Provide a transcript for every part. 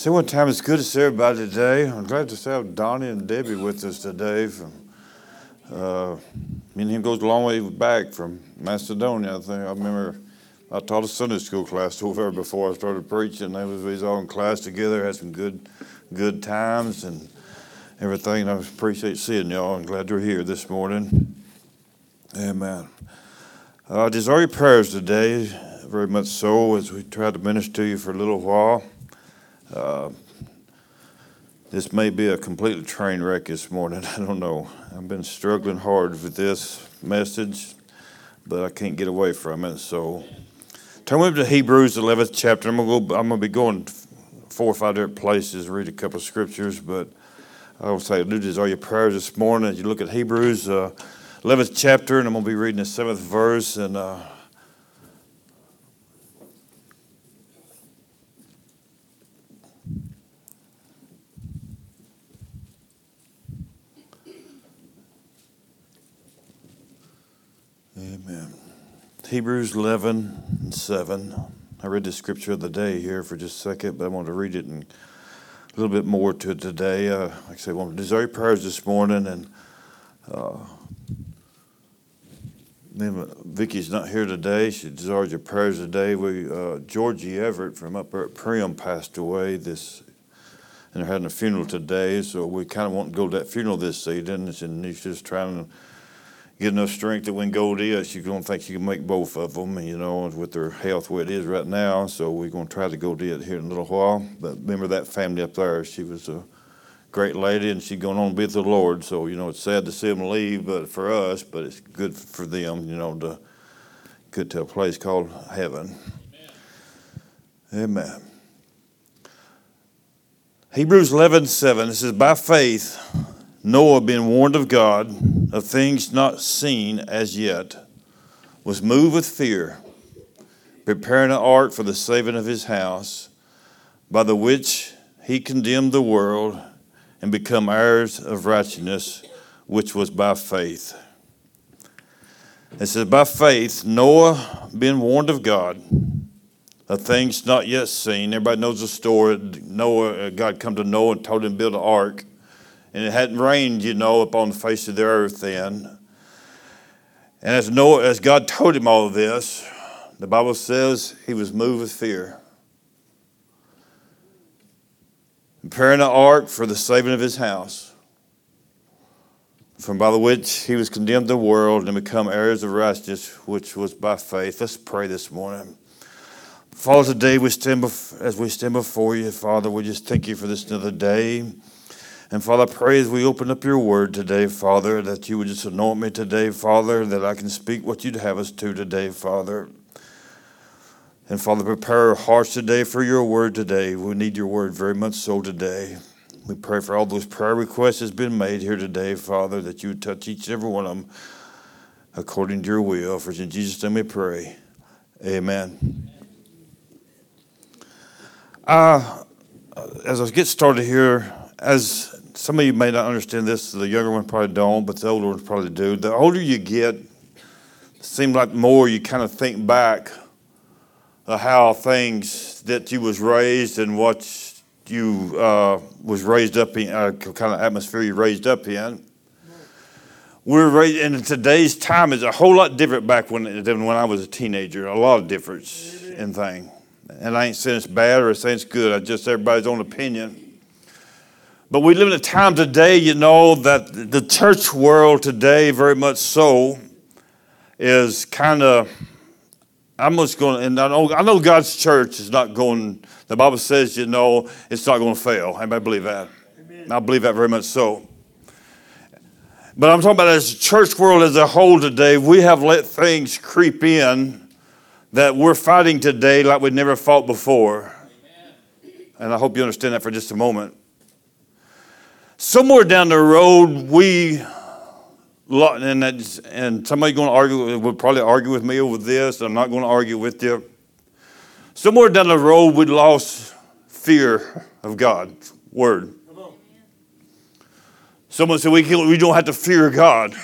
So what time it's good to see everybody today. I'm glad to have Donnie and Debbie with us today. From uh, me and him goes a long way back from Macedonia. I think I remember I taught a Sunday school class over there before I started preaching. They was we was all in class together, had some good good times and everything. I appreciate seeing y'all. I'm glad you're here this morning. Amen. Uh, desire your prayers today, very much so, as we try to minister to you for a little while. Uh, this may be a complete train wreck this morning. I don't know. I've been struggling hard with this message, but I can't get away from it. So, turn with me to Hebrews 11th chapter. I'm gonna go. I'm gonna be going four or five different places, read a couple of scriptures, but I will say, do all your prayers this morning as you look at Hebrews uh, 11th chapter, and I'm gonna be reading the seventh verse and. Uh, Amen. Hebrews 11 and 7. I read the scripture of the day here for just a second, but I want to read it and a little bit more to it today. Uh, like I said, I want to desire prayers this morning, and uh, Vicky's not here today. She desires your prayers today. We uh, Georgie Everett from up at Priam passed away this, and they're having a funeral today. So we kind of want to go to that funeral this season, and he's just trying to get enough strength that when gold is, you're going to think you can make both of them, you know, with their health where it is right now. So we're going to try to go to it here in a little while. But remember that family up there, she was a great lady and she's going on to with the Lord. So, you know, it's sad to see them leave but for us, but it's good for them, you know, to get to a place called heaven. Amen. Amen. Hebrews 11, 7, it says, By faith, Noah, being warned of God of things not seen as yet, was moved with fear, preparing an ark for the saving of his house, by the which he condemned the world and become heirs of righteousness, which was by faith. It says, By faith, Noah, being warned of God, of things not yet seen. Everybody knows the story. Noah, uh, God come to Noah and told him to build an ark and it hadn't rained, you know, upon the face of the earth then. And as Noah, as God told him all this, the Bible says he was moved with fear. Preparing an ark for the saving of his house, from by the which he was condemned the world and become heirs of righteousness, which was by faith. Let's pray this morning. Father, today we stand as we stand before you, Father, we just thank you for this another day. And Father, pray as we open up your word today, Father, that you would just anoint me today, Father, that I can speak what you'd have us to today, Father. And Father, prepare our hearts today for your word today. We need your word very much so today. We pray for all those prayer requests that's been made here today, Father, that you would touch each and every one of them according to your will. For in Jesus' name we pray. Amen. Uh, as I get started here, as some of you may not understand this, the younger ones probably don't, but the older ones probably do. The older you get, it seems like more you kind of think back of how things that you was raised and what you uh, was raised up in, uh, kind of atmosphere you raised up in. We're raised in today's time is a whole lot different back when than when I was a teenager. A lot of difference in thing, and I ain't saying it's bad or saying it's good. I just everybody's own opinion. But we live in a time today, you know, that the church world today, very much so, is kind of, I'm just going, and I know, I know God's church is not going, the Bible says, you know, it's not going to fail. Anybody believe that? Amen. I believe that very much so. But I'm talking about as a church world as a whole today, we have let things creep in that we're fighting today like we've never fought before. Amen. And I hope you understand that for just a moment somewhere down the road, we and and somebody's going to argue would probably argue with me over this. I'm not going to argue with you. Somewhere down the road, we lost fear of God's word. Someone said we, we don't have to fear God.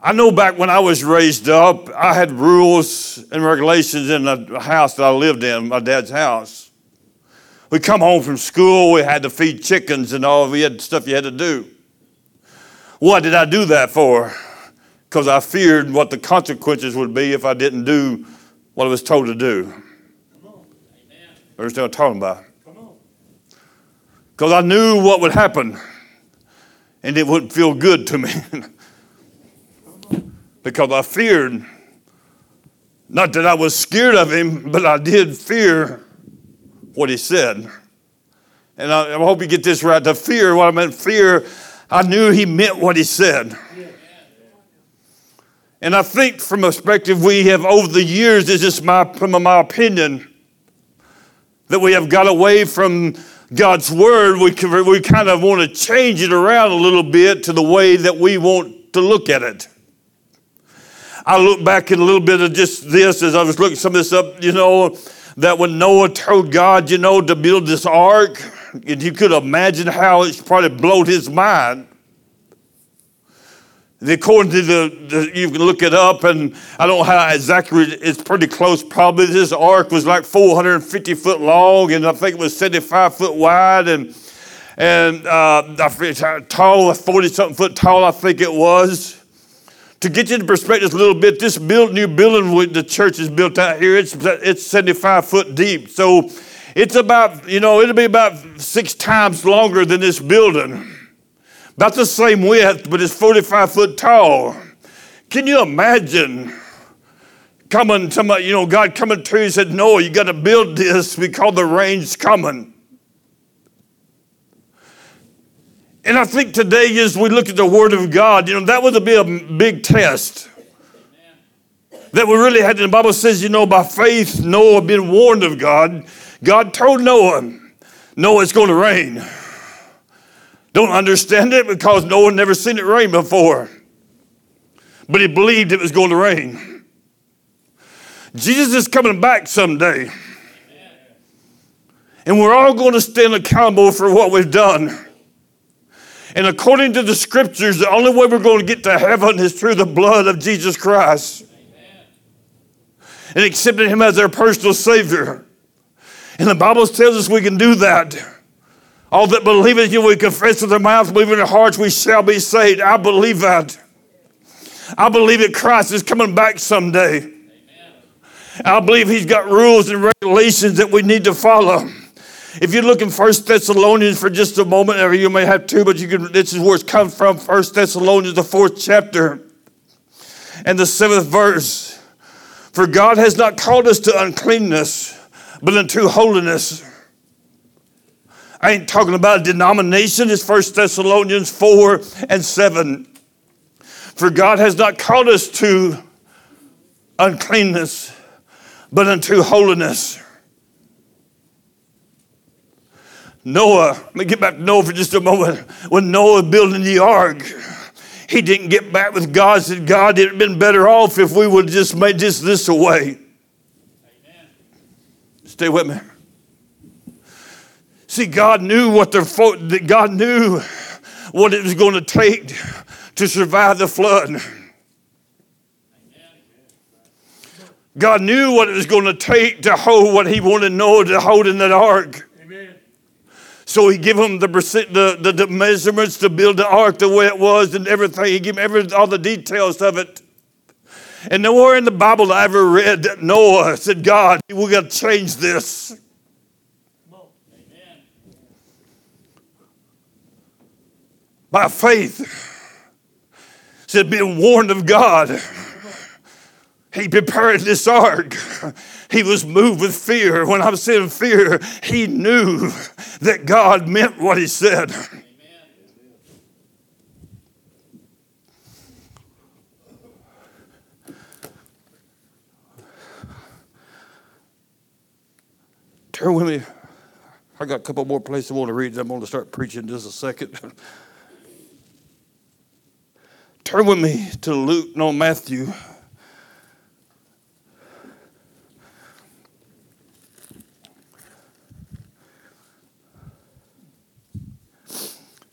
I know back when I was raised up, I had rules and regulations in the house that I lived in, my dad's house. We come home from school, we had to feed chickens and all, we had stuff you had to do. What did I do that for? Because I feared what the consequences would be if I didn't do what I was told to do. Understand what I'm talking about? Because I knew what would happen and it wouldn't feel good to me. because I feared, not that I was scared of him, but I did fear what he said. And I, I hope you get this right. The fear, what I meant, fear, I knew he meant what he said. And I think from a perspective we have over the years, this is my, from my opinion, that we have got away from God's word. We, we kind of want to change it around a little bit to the way that we want to look at it. I look back at a little bit of just this as I was looking some of this up, you know, that when Noah told God, you know, to build this ark, and you could imagine how it probably blowed his mind. According to the, the, you can look it up, and I don't know how exactly, it's pretty close probably. This ark was like 450 foot long, and I think it was 75 foot wide, and and uh, tall, 40 something foot tall, I think it was. To get you into perspective a little bit, this build, new building the church is built out here, it's, it's 75 foot deep. So it's about, you know, it'll be about six times longer than this building. About the same width, but it's 45 foot tall. Can you imagine coming, somebody, you know, God coming to you and said, No, you got to build this because the rain's coming. And I think today, as we look at the Word of God, you know, that was a big, big test. That we really had, the Bible says, you know, by faith, Noah been warned of God God told Noah, Noah, it's going to rain. Don't understand it because Noah never seen it rain before. But he believed it was going to rain. Jesus is coming back someday. And we're all going to stand accountable for what we've done. And according to the scriptures, the only way we're going to get to heaven is through the blood of Jesus Christ. And accepting Him as our personal Savior. And the Bible tells us we can do that. All that believe it, you we confess with our mouth, believe in our hearts, we shall be saved. I believe that. I believe that Christ is coming back someday. Amen. I believe He's got rules and regulations that we need to follow. If you look in First Thessalonians for just a moment, or you may have two, but you can. This is where it's come from. First Thessalonians, the fourth chapter, and the seventh verse. For God has not called us to uncleanness but unto holiness. I ain't talking about a denomination, it's First Thessalonians 4 and 7. For God has not called us to uncleanness, but unto holiness. Noah, let me get back to Noah for just a moment. When Noah was building the ark, he didn't get back with God, said, God, it'd have been better off if we would have just made just this away. Amen. Stay with me. See, God knew what the God knew what it was going to take to survive the flood. God knew what it was going to take to hold what He wanted Noah to hold in that ark. So He gave him the, the, the, the, measurements to build the ark the way it was and everything. He gave him every, all the details of it. And nowhere in the Bible I ever read that Noah said, God, we got to change this. Amen. By faith, said, being warned of God, he prepared this ark. He was moved with fear. When I'm saying fear, he knew that God meant what he said. Turn with me. I got a couple more places I want to read. I'm going to start preaching in just a second. Turn with me to Luke, no, Matthew.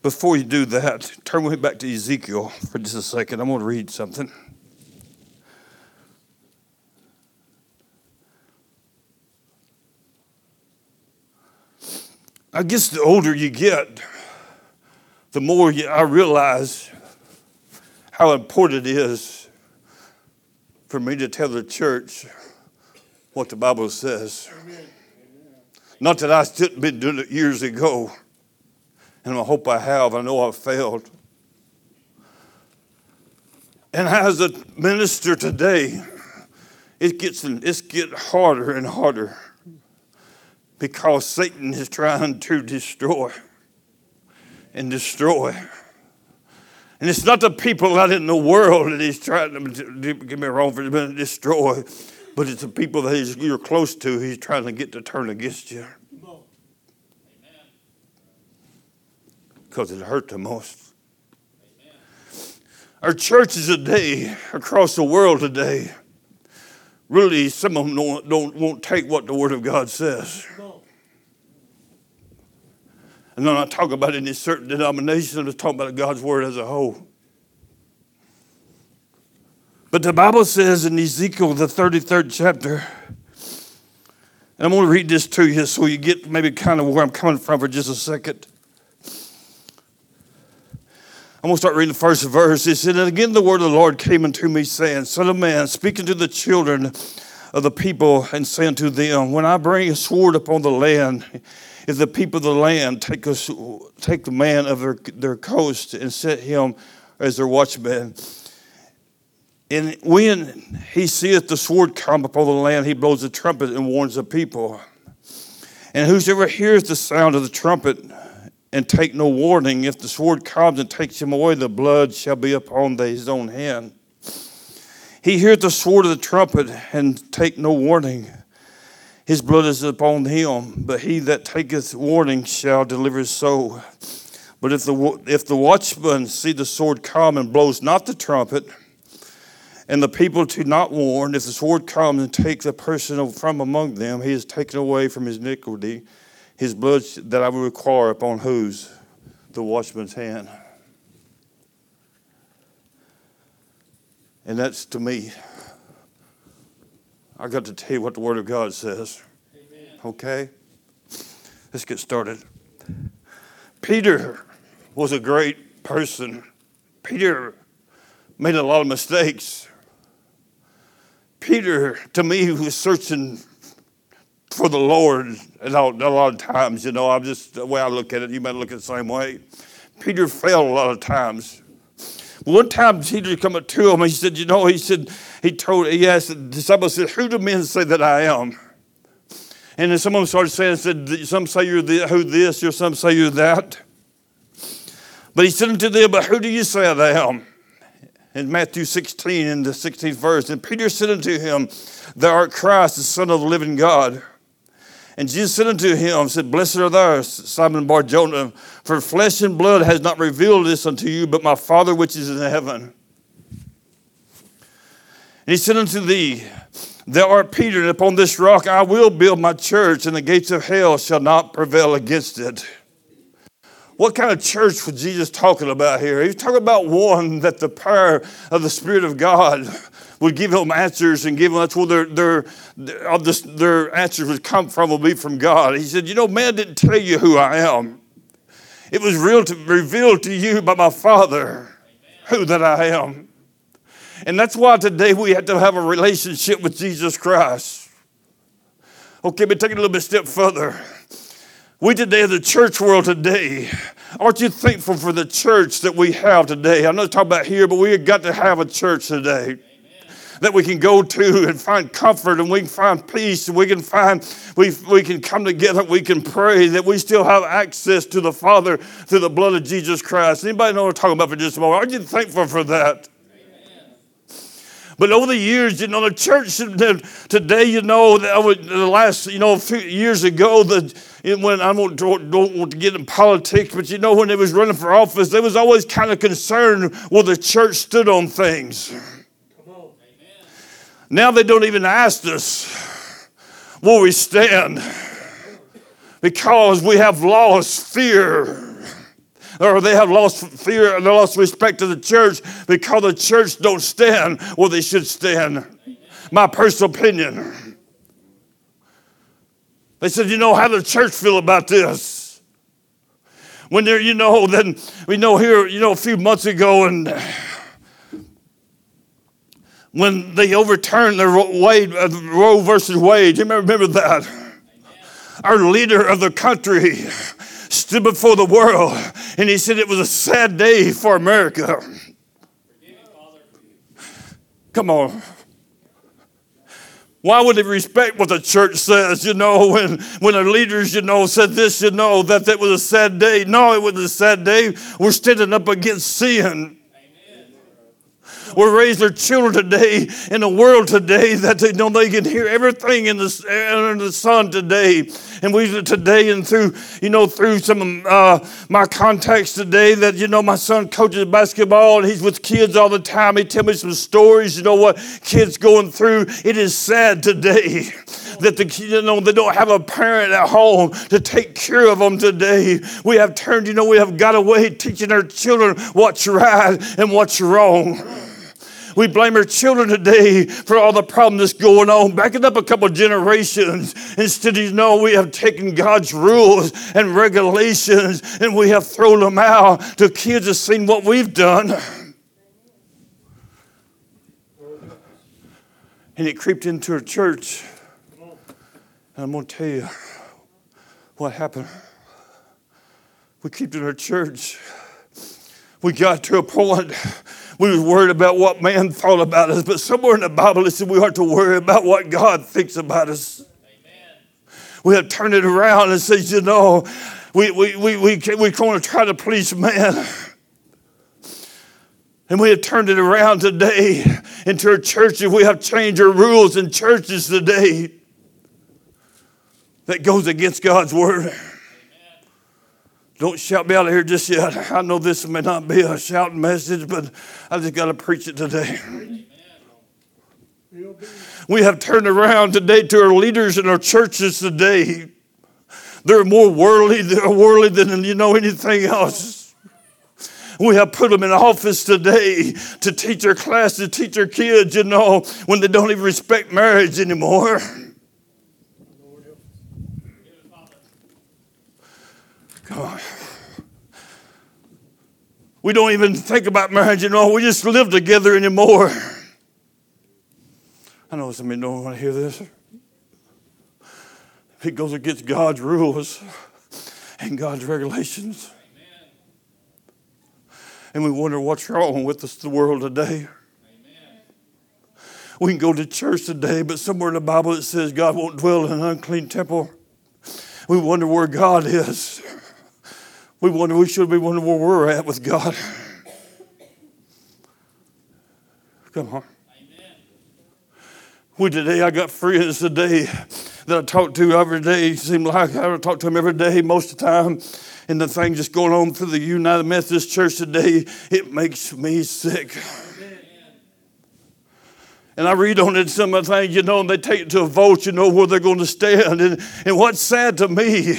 Before you do that, turn with me back to Ezekiel for just a second. I'm going to read something. I guess the older you get, the more you, I realize how important it is for me to tell the church what the Bible says. Amen. Not that I shouldn't been doing it years ago, and I hope I have. I know I've failed. And as a minister today, it gets it's getting harder and harder because Satan is trying to destroy and destroy. And it's not the people out in the world that he's trying to get me wrong for to destroy, but it's the people that you're close to he's trying to get to turn against you. Because it hurt the most. Our churches today, across the world today, really some of them don't, don't won't take what the Word of God says. And I'm not talking about any certain denomination, I'm just talking about God's Word as a whole. But the Bible says in Ezekiel, the 33rd chapter, and I'm going to read this to you so you get maybe kind of where I'm coming from for just a second. I'm going to start reading the first verse. It said, And again the word of the Lord came unto me, saying, Son of man, speaking to the children of the people, and saying to them, When I bring a sword upon the land, if the people of the land take, a, take the man of their, their coast and set him as their watchman, and when he seeth the sword come upon the land, he blows the trumpet and warns the people. And whosoever hears the sound of the trumpet and take no warning, if the sword comes and takes him away, the blood shall be upon his own hand. He hears the sword of the trumpet and take no warning. His blood is upon him, but he that taketh warning shall deliver his soul. But if the, if the watchman see the sword come and blows not the trumpet, and the people to not warn, if the sword comes and takes a person from among them, he is taken away from his iniquity, his blood that I will require upon whose? The watchman's hand. And that's to me. I got to tell you what the Word of God says. Amen. Okay? Let's get started. Peter was a great person. Peter made a lot of mistakes. Peter, to me, was searching for the Lord and a lot of times, you know, I'm just the way I look at it, you might look at the same way. Peter failed a lot of times. One time Peter come up to him, and he said, you know, he said, he told, he asked the disciples, said, who do men say that I am? And then some of them started saying, said, some say you're the, who this, or some say you're that. But he said unto them, but who do you say that I am? in Matthew 16, in the 16th verse. And Peter said unto him, Thou art Christ, the Son of the living God. And Jesus said unto him, said, Blessed are thou, Simon Bar-Jonah, for flesh and blood has not revealed this unto you, but my Father which is in heaven. And he said unto thee, Thou art Peter, and upon this rock I will build my church, and the gates of hell shall not prevail against it. What kind of church was Jesus talking about here? He's talking about one that the power of the Spirit of God would give them answers and give them, that's where their, their, their, their answers would come from, would be from God. He said, You know, man didn't tell you who I am. It was real to, revealed to you by my Father who that I am. And that's why today we have to have a relationship with Jesus Christ. Okay, but take it a little bit step further. We today, the church world today, aren't you thankful for the church that we have today? I'm not talking about here, but we have got to have a church today. That we can go to and find comfort and we can find peace and we can find, we, we can come together, we can pray, that we still have access to the Father through the blood of Jesus Christ. Anybody know what I'm talking about for just a moment? Aren't you thankful for that? But over the years, you know, the church today, you know, the last, you know, few years ago, the when I don't, don't want to get in politics, but you know, when they was running for office, they was always kind of concerned where the church stood on things. Now they don't even ask us where we stand because we have lost fear or they have lost fear and they lost respect to the church because the church don't stand where they should stand. My personal opinion. They said, You know, how the church feel about this? When there, you know, then we know here, you know, a few months ago, and when they overturned the Wade, uh, Roe versus Wade, you remember that? Our leader of the country stood before the world and he said it was a sad day for America. Come on. Why would they respect what the church says? You know, when, when the leaders, you know, said this, you know, that it was a sad day. No, it was a sad day. We're standing up against sin. We're raising our children today in a world today that they know they can hear everything in the, under the sun today. And we today and through, you know, through some of uh, my contacts today that, you know, my son coaches basketball and he's with kids all the time. He tells me some stories, you know, what kids going through. It is sad today that the you know they don't have a parent at home to take care of them today. We have turned, you know, we have got away teaching our children what's right and what's wrong. We blame our children today for all the problems that's going on. Back Backing up a couple generations, instead of you know, we have taken God's rules and regulations and we have thrown them out. The kids have seen what we've done. And it creeped into our church. And I'm going to tell you what happened. We creeped in our church. We got to a point we was worried about what man thought about us, but somewhere in the Bible it said we are to worry about what God thinks about us. Amen. We have to turn it around and say, you know, we, we, we, we, we're going to try to please man. And we have turned it around today into our churches. We have changed our rules in churches today that goes against God's word. Don't shout me out of here just yet. I know this may not be a shouting message, but I just got to preach it today. We have turned around today to our leaders in our churches today. They're more worldly, they're worldly than you know anything else. We have put them in office today to teach their class, to teach their kids, you know, when they don't even respect marriage anymore. Come on. We don't even think about marriage anymore. We just live together anymore. I know some of you don't want to hear this. It goes against God's rules and God's regulations. And we wonder what's wrong with us, the world today. We can go to church today, but somewhere in the Bible it says God won't dwell in an unclean temple. We wonder where God is. We wonder, we should be wondering where we're at with God. Come on. Amen. We today, I got friends today that I talk to every day. It seems like I talk to them every day most of the time. And the thing just going on through the United Methodist Church today, it makes me sick. And I read on it some of the things, you know, and they take it to a vote, you know, where they're going to stand. And, and what's sad to me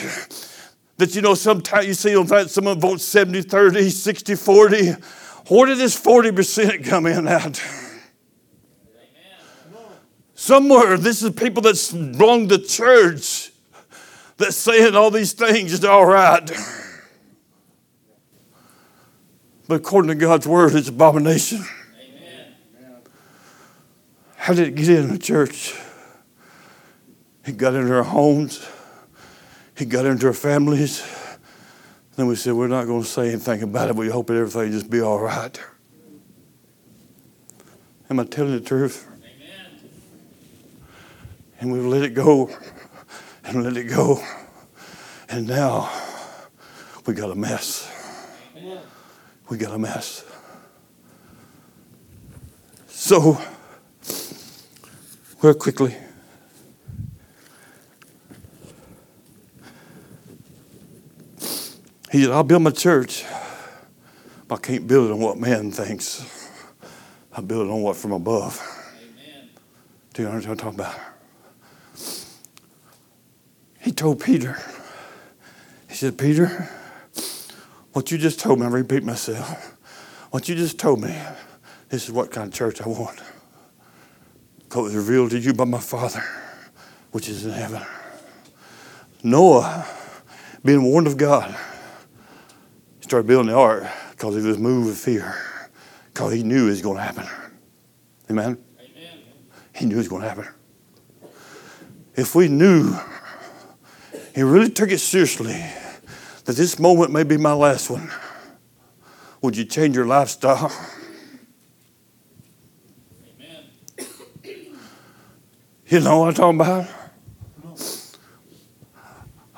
that, you know, sometimes you see on that someone votes 70, 30, 60, 40. Where did this 40% come in at? Somewhere, this is people that belong to church that's saying all these things is all right. But according to God's word, it's abomination. Amen. How did it get in the church? It got into our homes. He got into our families. Then we said, We're not going to say anything about it. We hope that everything just be all right. Am I telling the truth? Amen. And we've let it go and let it go. And now we got a mess. Amen. We got a mess. So, very quickly, He said, I'll build my church, but I can't build it on what man thinks. I build it on what from above. Amen. Do you understand what I'm talking about? He told Peter, he said, Peter, what you just told me, I repeat myself, what you just told me, this is what kind of church I want. Because it was revealed to you by my Father, which is in heaven. Noah, being warned of God, He started building the ark because he was moved with fear, because he knew it was going to happen. Amen? Amen. He knew it was going to happen. If we knew, he really took it seriously, that this moment may be my last one, would you change your lifestyle? Amen. You know what I'm talking about?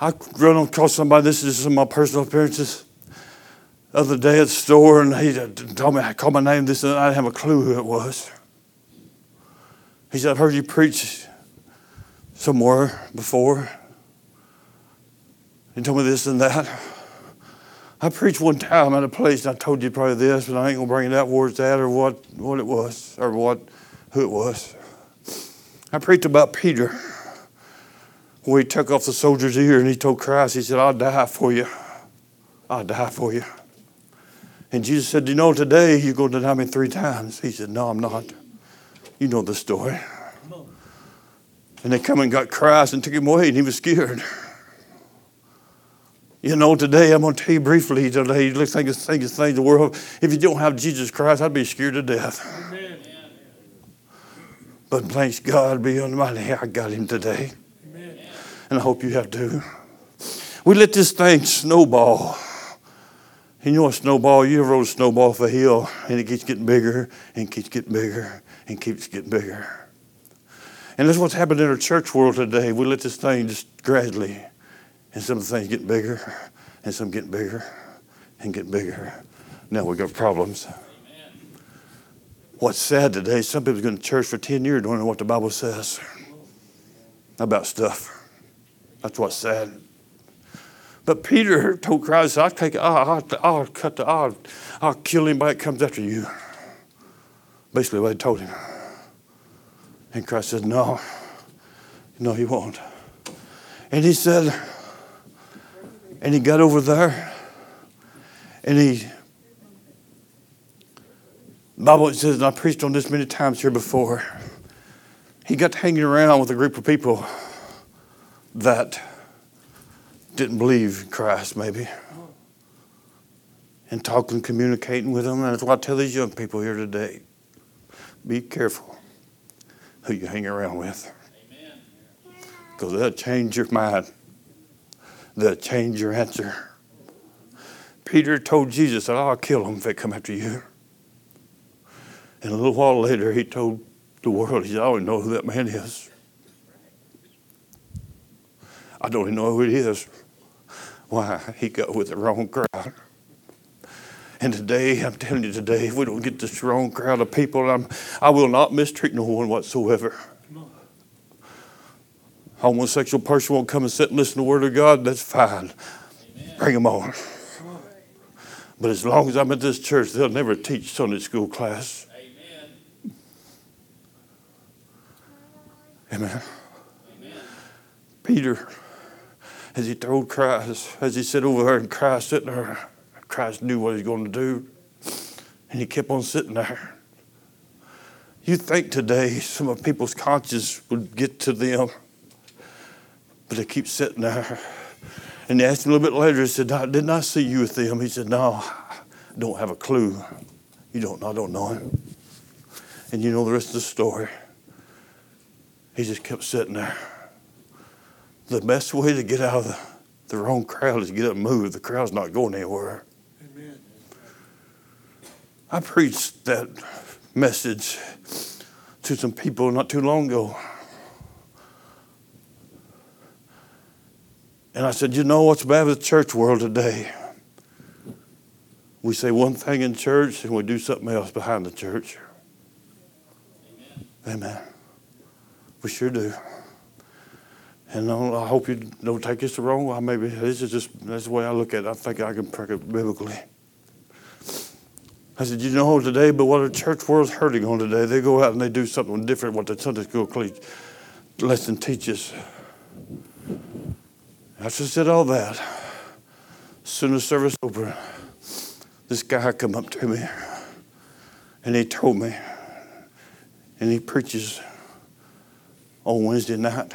I run across somebody, this is some of my personal appearances. The other day at the store, and he told me, I called my name, this, and I didn't have a clue who it was. He said, I've heard you preach somewhere before. He told me this and that. I preached one time at a place, and I told you probably this, but I ain't gonna bring it up where it's at or what, what it was or what who it was. I preached about Peter where he took off the soldier's ear and he told Christ, he said, I'll die for you. I'll die for you. And Jesus said, you know today you're going to deny me three times? He said, No, I'm not. You know the story. And they come and got Christ and took him away, and he was scared. You know, today I'm going to tell you briefly today, you think of things, things the world. If you don't have Jesus Christ, I'd be scared to death. Amen. But thanks God be Almighty, I got him today and I hope you have too. We let this thing snowball. You know a snowball, you rode a snowball off a hill and it keeps getting bigger and keeps getting bigger and keeps getting bigger. And that's what's happened in our church world today. We let this thing just gradually, and some of the things get bigger and some get bigger and get bigger. Now we got problems. Amen. What's sad today, some people go to church for 10 years don't know what the Bible says about stuff. That's what's sad. But Peter told Christ, I'll take I'll, I'll, I'll cut the, I'll, I'll kill anybody that comes after you. Basically what he told him. And Christ said, no, no, he won't. And he said, and he got over there and he, Bible says, I preached on this many times here before, he got hanging around with a group of people that didn't believe in Christ, maybe. And talking, communicating with them. And that's why I tell these young people here today be careful who you hang around with. Because they'll change your mind, they'll change your answer. Peter told Jesus I'll kill them if they come after you. And a little while later, he told the world, he said, I don't know who that man is. I don't even know who it is. Why? He got with the wrong crowd. And today, I'm telling you today, if we don't get this wrong crowd of people, I'm, I will not mistreat no one whatsoever. Homosexual person won't come and sit and listen to the Word of God, that's fine. Amen. Bring them on. But as long as I'm at this church, they'll never teach Sunday school class. Amen. Amen. Amen. Peter as he told Christ, as he sat over there and Christ sitting there, Christ knew what he was going to do. And he kept on sitting there. You think today some of people's conscience would get to them, but they keep sitting there. And they asked him a little bit later, he said, Didn't I see you with them? He said, No, I don't have a clue. You don't, I don't know him. And you know the rest of the story. He just kept sitting there the best way to get out of the, the wrong crowd is to get up and move. The crowd's not going anywhere. Amen. I preached that message to some people not too long ago. And I said, You know what's bad with the church world today? We say one thing in church and we do something else behind the church. Amen. Amen. We sure do. And I hope you don't take this the wrong way. Maybe this is just that's the way I look at it. I think I can pray it biblically. I said, you know today, but what the church world's hurting on today, they go out and they do something different what the Sunday school lesson teaches. After I said all that, soon as service over, this guy come up to me and he told me, and he preaches on Wednesday night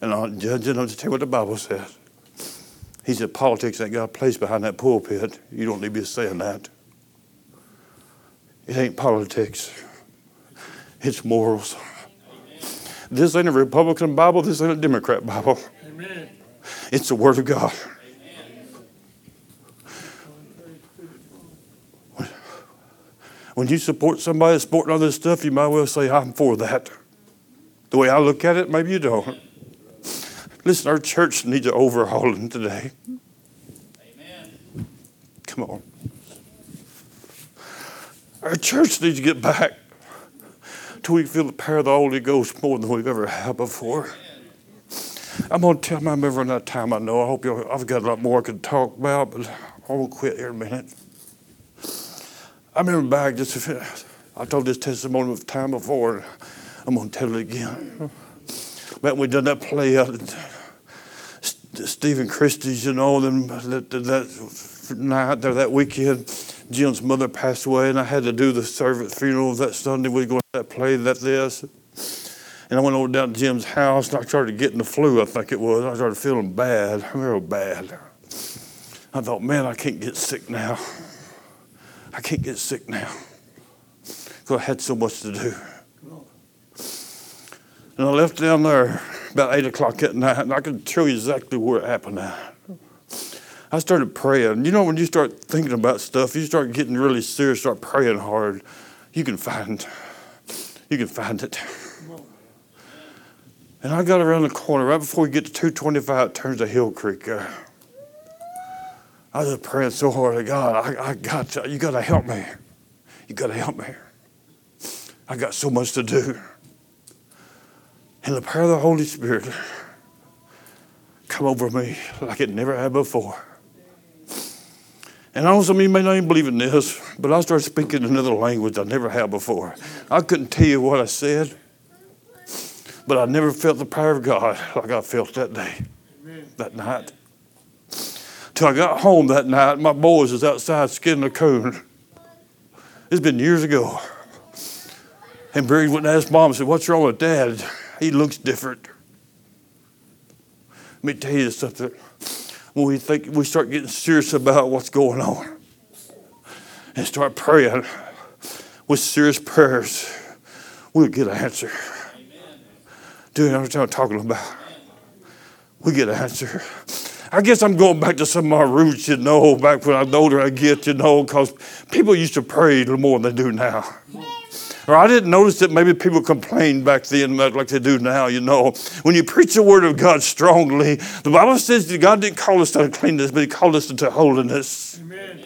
and I'll judge it, I'll tell you what the Bible says. He said, Politics ain't got a place behind that pulpit. You don't need to be saying that. It ain't politics, it's morals. This ain't a Republican Bible, this ain't a Democrat Bible. Amen. It's the Word of God. When you support somebody supporting other stuff, you might well say, I'm for that. The way I look at it, maybe you don't. Listen, our church needs an overhauling today. Amen. Come on. Our church needs to get back till we feel the power of the Holy Ghost more than we've ever had before. I'm going to tell my member in that time I know. I hope you I've got a lot more I could talk about, but I won't quit here in a minute. I remember back just, a few, I told this testimony of time before, I'm going to tell it again. When we done that play out Stephen Christie's, you know, then that, that night that weekend, Jim's mother passed away, and I had to do the service funeral that Sunday. We were going to that play, that this. And I went over down to Jim's house, and I started getting the flu, I think it was. I started feeling bad, real bad. I thought, man, I can't get sick now. I can't get sick now because I had so much to do. And I left down there about 8 o'clock at night, and I can tell you exactly where it happened. I started praying. You know, when you start thinking about stuff, you start getting really serious, start praying hard, you can find, you can find it. And I got around the corner right before we get to 225, it turns to Hill Creek. Uh, I was praying so hard to God, I, I got to, you got to help me. You got to help me. I got so much to do. And the power of the Holy Spirit come over me like it never had before. And I know some of you may not even believe in this, but I started speaking another language I never had before. I couldn't tell you what I said, but I never felt the power of God like I felt that day, that night. Till I got home that night, my boys was outside skinning a coon. It's been years ago. And Barry went and asked mom, said, What's wrong with dad? He looks different. Let me tell you something. When we think we start getting serious about what's going on and start praying with serious prayers, we'll get an answer. Do you know what I'm talking about? We get an answer. I guess I'm going back to some of my roots, you know, back when I'm older I get, you know, because people used to pray a little more than they do now. Or I didn't notice that maybe people complained back then like they do now, you know. When you preach the word of God strongly, the Bible says that God didn't call us to cleanness, but He called us to holiness. Amen.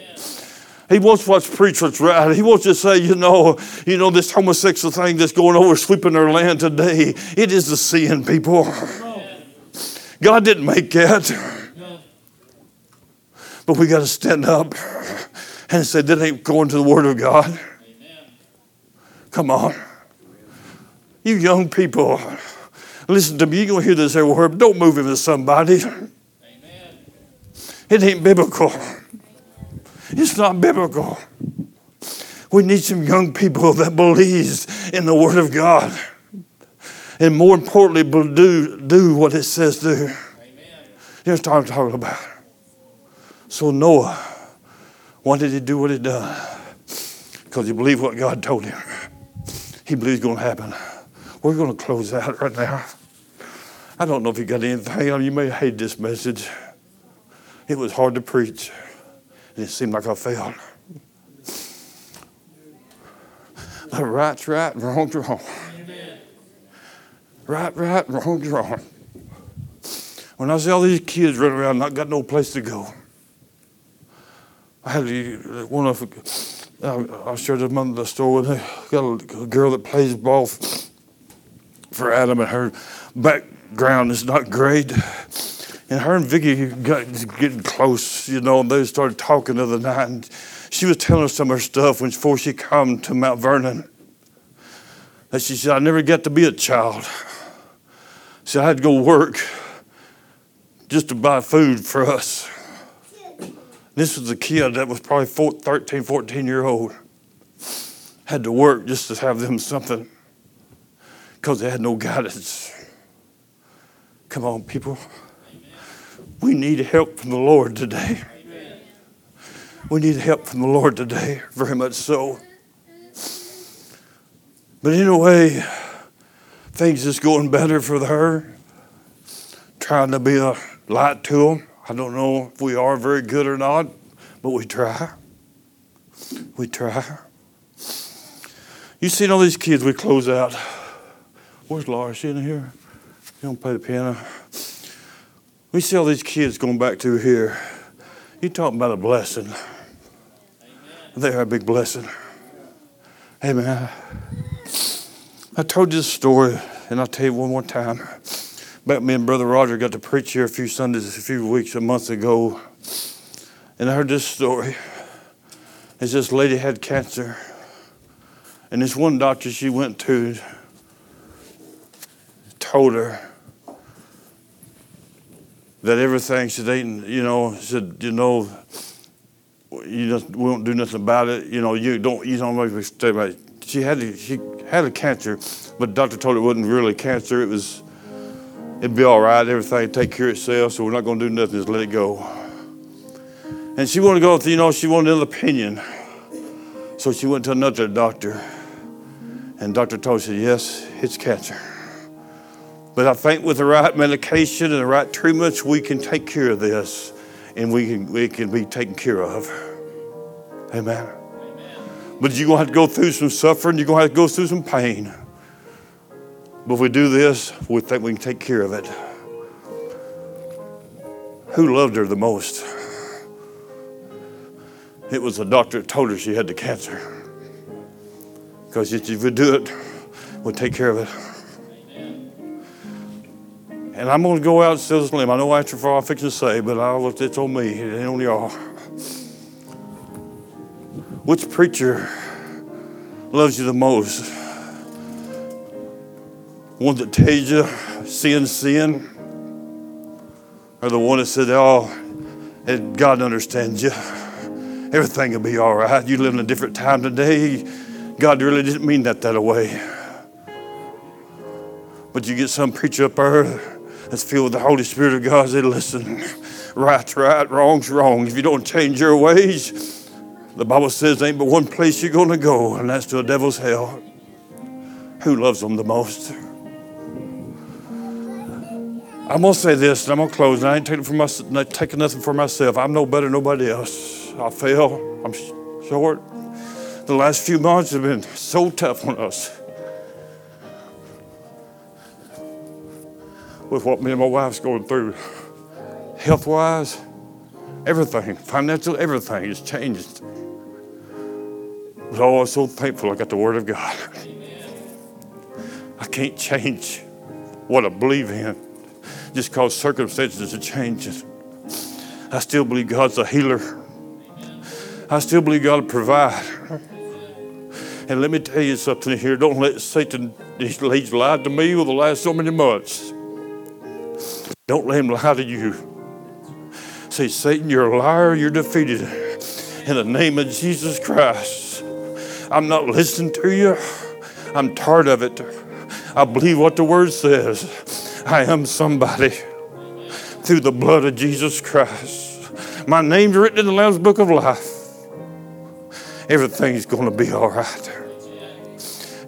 He wants us to preach what's right. He wants to say, you know, you know, this homosexual thing that's going over sweeping our land today, it is the sin, people. God didn't make that. But we got to stand up and say, that ain't going to the Word of God. Come on. You young people, listen to me. You're going to hear this every word. Don't move in with somebody. Amen. It ain't biblical. It's not biblical. We need some young people that believes in the Word of God. And more importantly, do, do what it says do. Amen. Here's what I'm talking about. So Noah, why did he do what he done? Because he believed what God told him. He believed it's going to happen. We're going to close out right now. I don't know if you got anything. You may hate this message. It was hard to preach, and it seemed like I failed. But right's right, wrong's wrong. Right, right, wrong's wrong. When I see all these kids running around, not got no place to go. I had one of I shared them in the store with. Got a girl that plays ball for Adam, and her background is not great. And her and Vicky got getting close, you know, and they started talking the other night. And she was telling us some of her stuff when before she come to Mount Vernon. And she said, I never got to be a child. Said, I had to go work just to buy food for us. This was a kid that was probably 13, 14 year old. Had to work just to have them something because they had no guidance. Come on, people. We need help from the Lord today. We need help from the Lord today, very much so. But in a way, things is going better for her. Trying to be a light to them. I don't know if we are very good or not, but we try. We try. You seen all these kids we close out. Where's Laura? She in here? You don't play the piano. We see all these kids going back to here. You talking about a blessing. Amen. They're a big blessing. Amen. I told you this story, and I'll tell you one more time. Back me and Brother Roger got to preach here a few Sundays, a few weeks, a month ago. And I heard this story. It's this lady had cancer. And this one doctor she went to told her that everything she's eating, you know, said, you know, you just we won't do nothing about it. You know, you don't you don't make me stay about it. She had she had a cancer, but the doctor told her it wasn't really cancer. It was it'd be all right. Everything take care of itself. So we're not going to do nothing. Just let it go. And she wanted to go. You know, she wanted another opinion. So she went to another doctor, and doctor told her, yes, it's cancer. But I think with the right medication and the right treatments, we can take care of this and we can, we can be taken care of. Amen. Amen. But you're going to have to go through some suffering, you're going to have to go through some pain. But if we do this, we think we can take care of it. Who loved her the most? It was the doctor that told her she had the cancer. Because if we do it, we'll take care of it. And I'm going to go out and still slim. I know after far I'm fixing to say, but I'll, it's on me. It ain't on y'all. Which preacher loves you the most? One that tells you sin, sin? Or the one that said, oh, God understands you. Everything will be all right. You live in a different time today. God really didn't mean that that way. But you get some preacher up there that's filled with the Holy Spirit of God said, listen, right's right, wrong's wrong. If you don't change your ways, the Bible says there ain't but one place you're going to go, and that's to a devil's hell. Who loves them the most? I'm going to say this, and I'm going to close, and I ain't taking, for my, not taking nothing for myself. I'm no better than nobody else. I fail. I'm short. The last few months have been so tough on us. with what me and my wife's going through. Health wise, everything, financial, everything has changed. But oh, I'm so thankful I got the Word of God. I can't change what I believe in just because circumstances are changing. I still believe God's a healer. I still believe God will provide. And let me tell you something here. Don't let Satan, he's lied to me over the last so many months. Don't let him lie to you. Say, Satan, you're a liar, you're defeated. In the name of Jesus Christ, I'm not listening to you. I'm tired of it. I believe what the word says. I am somebody through the blood of Jesus Christ. My name's written in the Lamb's Book of Life. Everything's going to be all right.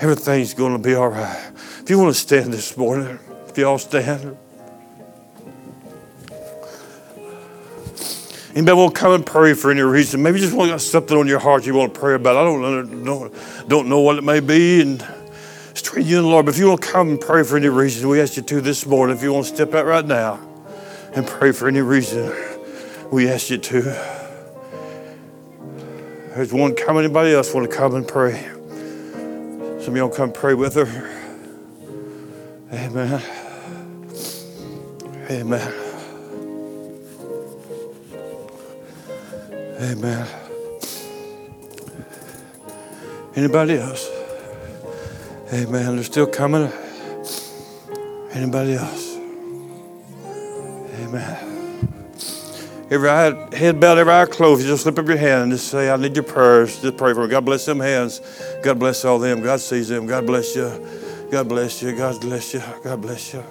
Everything's going to be all right. If you want to stand this morning, if you all stand. Anybody want to come and pray for any reason? Maybe you just want to got something on your heart you want to pray about. I don't know, don't know what it may be. And between you and the Lord. But if you want to come and pray for any reason, we ask you to this morning. If you want to step out right now and pray for any reason, we ask you to. There's one come. Anybody else want to come and pray? Some of y'all come pray with her. Amen. Amen. Amen. Anybody else? Amen. They're still coming. Anybody else? Amen. Every eye, head bowed, every eye closed. You just slip up your hand and just say, I need your prayers. Just pray for them. God bless them hands. God bless all them. God sees them. God bless you. God bless you. God bless you. God bless you.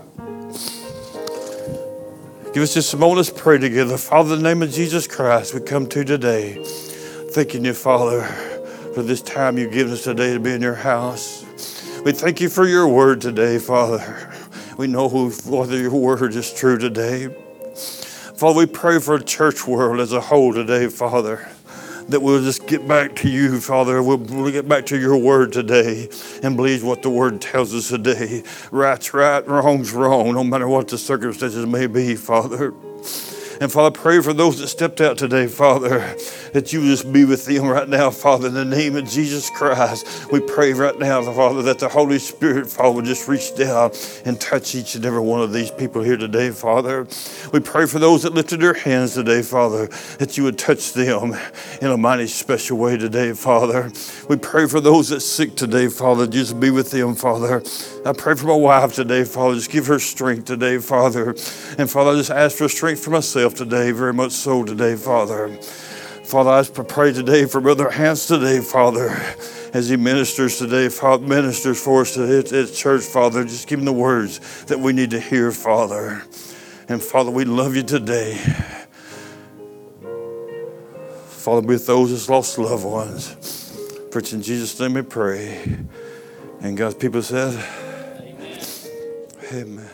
Give us just a moment, let's pray together. Father, in the name of Jesus Christ, we come to today. Thanking you, Father, for this time you've given us today to be in your house. We thank you for your word today, Father. We know whether your word is true today. Father, we pray for the church world as a whole today, Father that we'll just get back to you, Father. We'll, we'll, get back to your word today and believe what the word tells us today. Right's right, wrong's wrong, no matter what the circumstances may be, Father. And Father, pray for those that stepped out today, Father, that you just be with them right now, Father, in the name of Jesus Christ. We pray right now, Father, that the Holy Spirit, Father, just reach down and touch each and every one of these people here today, Father. We pray for those that lifted their hands today, Father, that you would touch them in a mighty special way today, Father. We pray for those that sick today, Father, just be with them, Father. I pray for my wife today, Father. Just give her strength today, Father. And Father, I just ask for strength for myself today, very much so today, Father. Father, I pray today for Brother Hans today, Father, as he ministers today, Father, ministers for us today at church, Father. Just give him the words that we need to hear, Father. And Father, we love you today. Father, with those that's lost loved ones. For in Jesus' name we pray. And God's people said, Amen.